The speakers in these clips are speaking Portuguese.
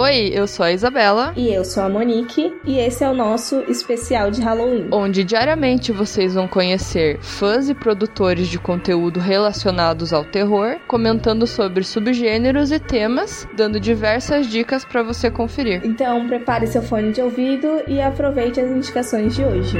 Oi, eu sou a Isabela. E eu sou a Monique. E esse é o nosso especial de Halloween. Onde diariamente vocês vão conhecer fãs e produtores de conteúdo relacionados ao terror, comentando sobre subgêneros e temas, dando diversas dicas para você conferir. Então prepare seu fone de ouvido e aproveite as indicações de hoje.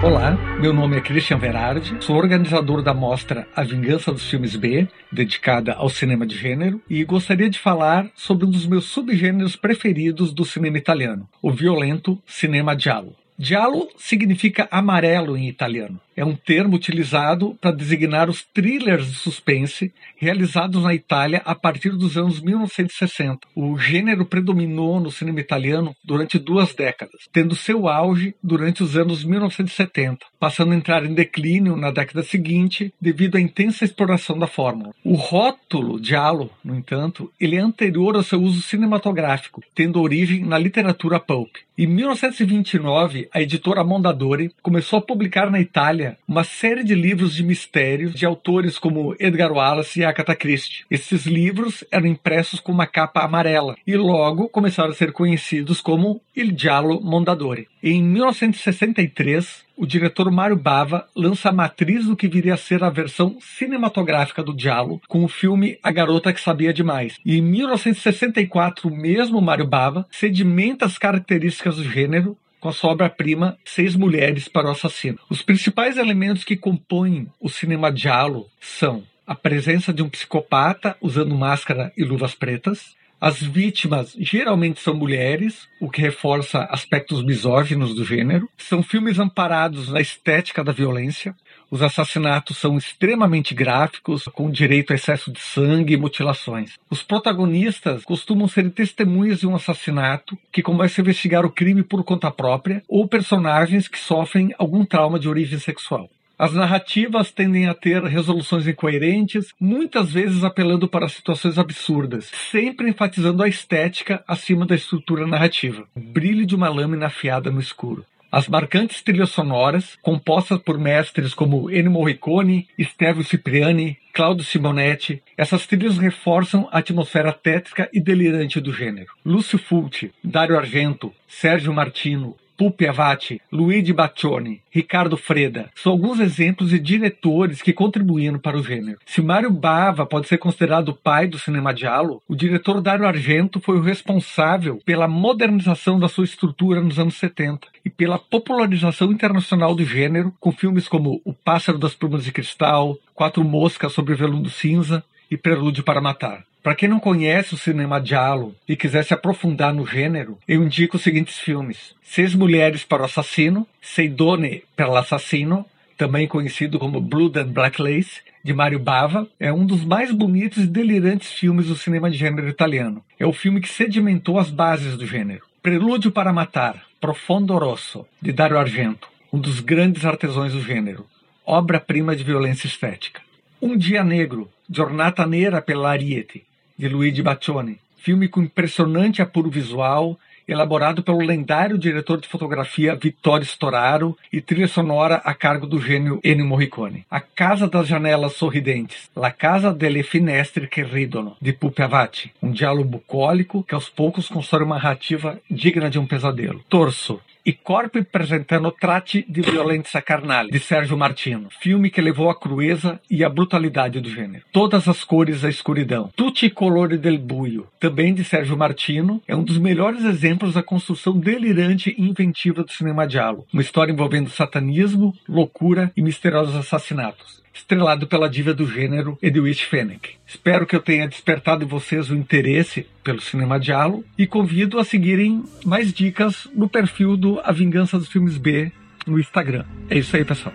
Olá, meu nome é Christian Verardi, sou organizador da mostra A Vingança dos Filmes B, dedicada ao cinema de gênero, e gostaria de falar sobre um dos meus subgêneros preferidos do cinema italiano, o violento cinema giallo. Giallo significa amarelo em italiano é um termo utilizado para designar os thrillers de suspense realizados na Itália a partir dos anos 1960. O gênero predominou no cinema italiano durante duas décadas, tendo seu auge durante os anos 1970, passando a entrar em declínio na década seguinte devido à intensa exploração da fórmula. O rótulo giallo, no entanto, ele é anterior ao seu uso cinematográfico, tendo origem na literatura pulp. Em 1929, a editora Mondadori começou a publicar na Itália uma série de livros de mistérios de autores como Edgar Wallace e Agatha Christie. Esses livros eram impressos com uma capa amarela e logo começaram a ser conhecidos como Il Giallo Mondadori. Em 1963, o diretor Mário Bava lança a matriz do que viria a ser a versão cinematográfica do Diallo, com o filme A Garota que Sabia Demais. E em 1964, o mesmo Mário Bava sedimenta as características do gênero com a sua obra-prima Seis Mulheres para o Assassino. Os principais elementos que compõem o cinema giallo são a presença de um psicopata usando máscara e luvas pretas, as vítimas geralmente são mulheres, o que reforça aspectos misóginos do gênero. São filmes amparados na estética da violência. Os assassinatos são extremamente gráficos, com direito a excesso de sangue e mutilações. Os protagonistas costumam ser testemunhas de um assassinato que começa a investigar o crime por conta própria ou personagens que sofrem algum trauma de origem sexual. As narrativas tendem a ter resoluções incoerentes, muitas vezes apelando para situações absurdas, sempre enfatizando a estética acima da estrutura narrativa. O brilho de uma lâmina afiada no escuro. As marcantes trilhas sonoras, compostas por mestres como Ennio Morricone, Stevio Cipriani, Claudio Simonetti, essas trilhas reforçam a atmosfera tétrica e delirante do gênero. Lúcio Fulci, Dario Argento, Sérgio Martino, Pupi Avati, Luigi Baccioni, Ricardo Freda são alguns exemplos de diretores que contribuíram para o gênero. Se Mário Bava pode ser considerado o pai do cinema giallo, o diretor Dario Argento foi o responsável pela modernização da sua estrutura nos anos 70 e pela popularização internacional do gênero com filmes como O Pássaro das Plumas de Cristal, Quatro Moscas sobre Veludo Cinza e Prelúdio para Matar. Para quem não conhece o cinema giallo e quiser se aprofundar no gênero, eu indico os seguintes filmes: Seis Mulheres para o Assassino, Seidone per l'Assassino, também conhecido como Blood and Black Lace, de Mario Bava, é um dos mais bonitos e delirantes filmes do cinema de gênero italiano. É o filme que sedimentou as bases do gênero. Prelúdio para Matar, Profondo Rosso, de Dario Argento, um dos grandes artesãos do gênero. Obra-prima de violência estética. Um Dia Negro, Giornata Nera per l'Ariete, de Luigi Baccioni, filme com impressionante apuro visual, elaborado pelo lendário diretor de fotografia Vittorio Storaro e trilha sonora a cargo do gênio Ennio Morricone. A Casa das Janelas Sorridentes, La Casa delle Finestre che Ridono, de Pupi Avati, um diálogo bucólico que aos poucos constrói uma narrativa digna de um pesadelo. Torso, e Corpo Presentando Trate de Violência Carnal, de Sérgio Martino, filme que levou a crueza e a brutalidade do gênero. Todas as cores da escuridão, Tutti i colori del buio, também de Sérgio Martino, é um dos melhores exemplos da construção delirante e inventiva do cinema giallo, uma história envolvendo satanismo, loucura e misteriosos assassinatos estrelado pela diva do gênero Edwidge Fenech. Espero que eu tenha despertado em vocês o interesse pelo cinema giallo e convido a seguirem mais dicas no perfil do A Vingança dos Filmes B no Instagram. É isso aí, pessoal.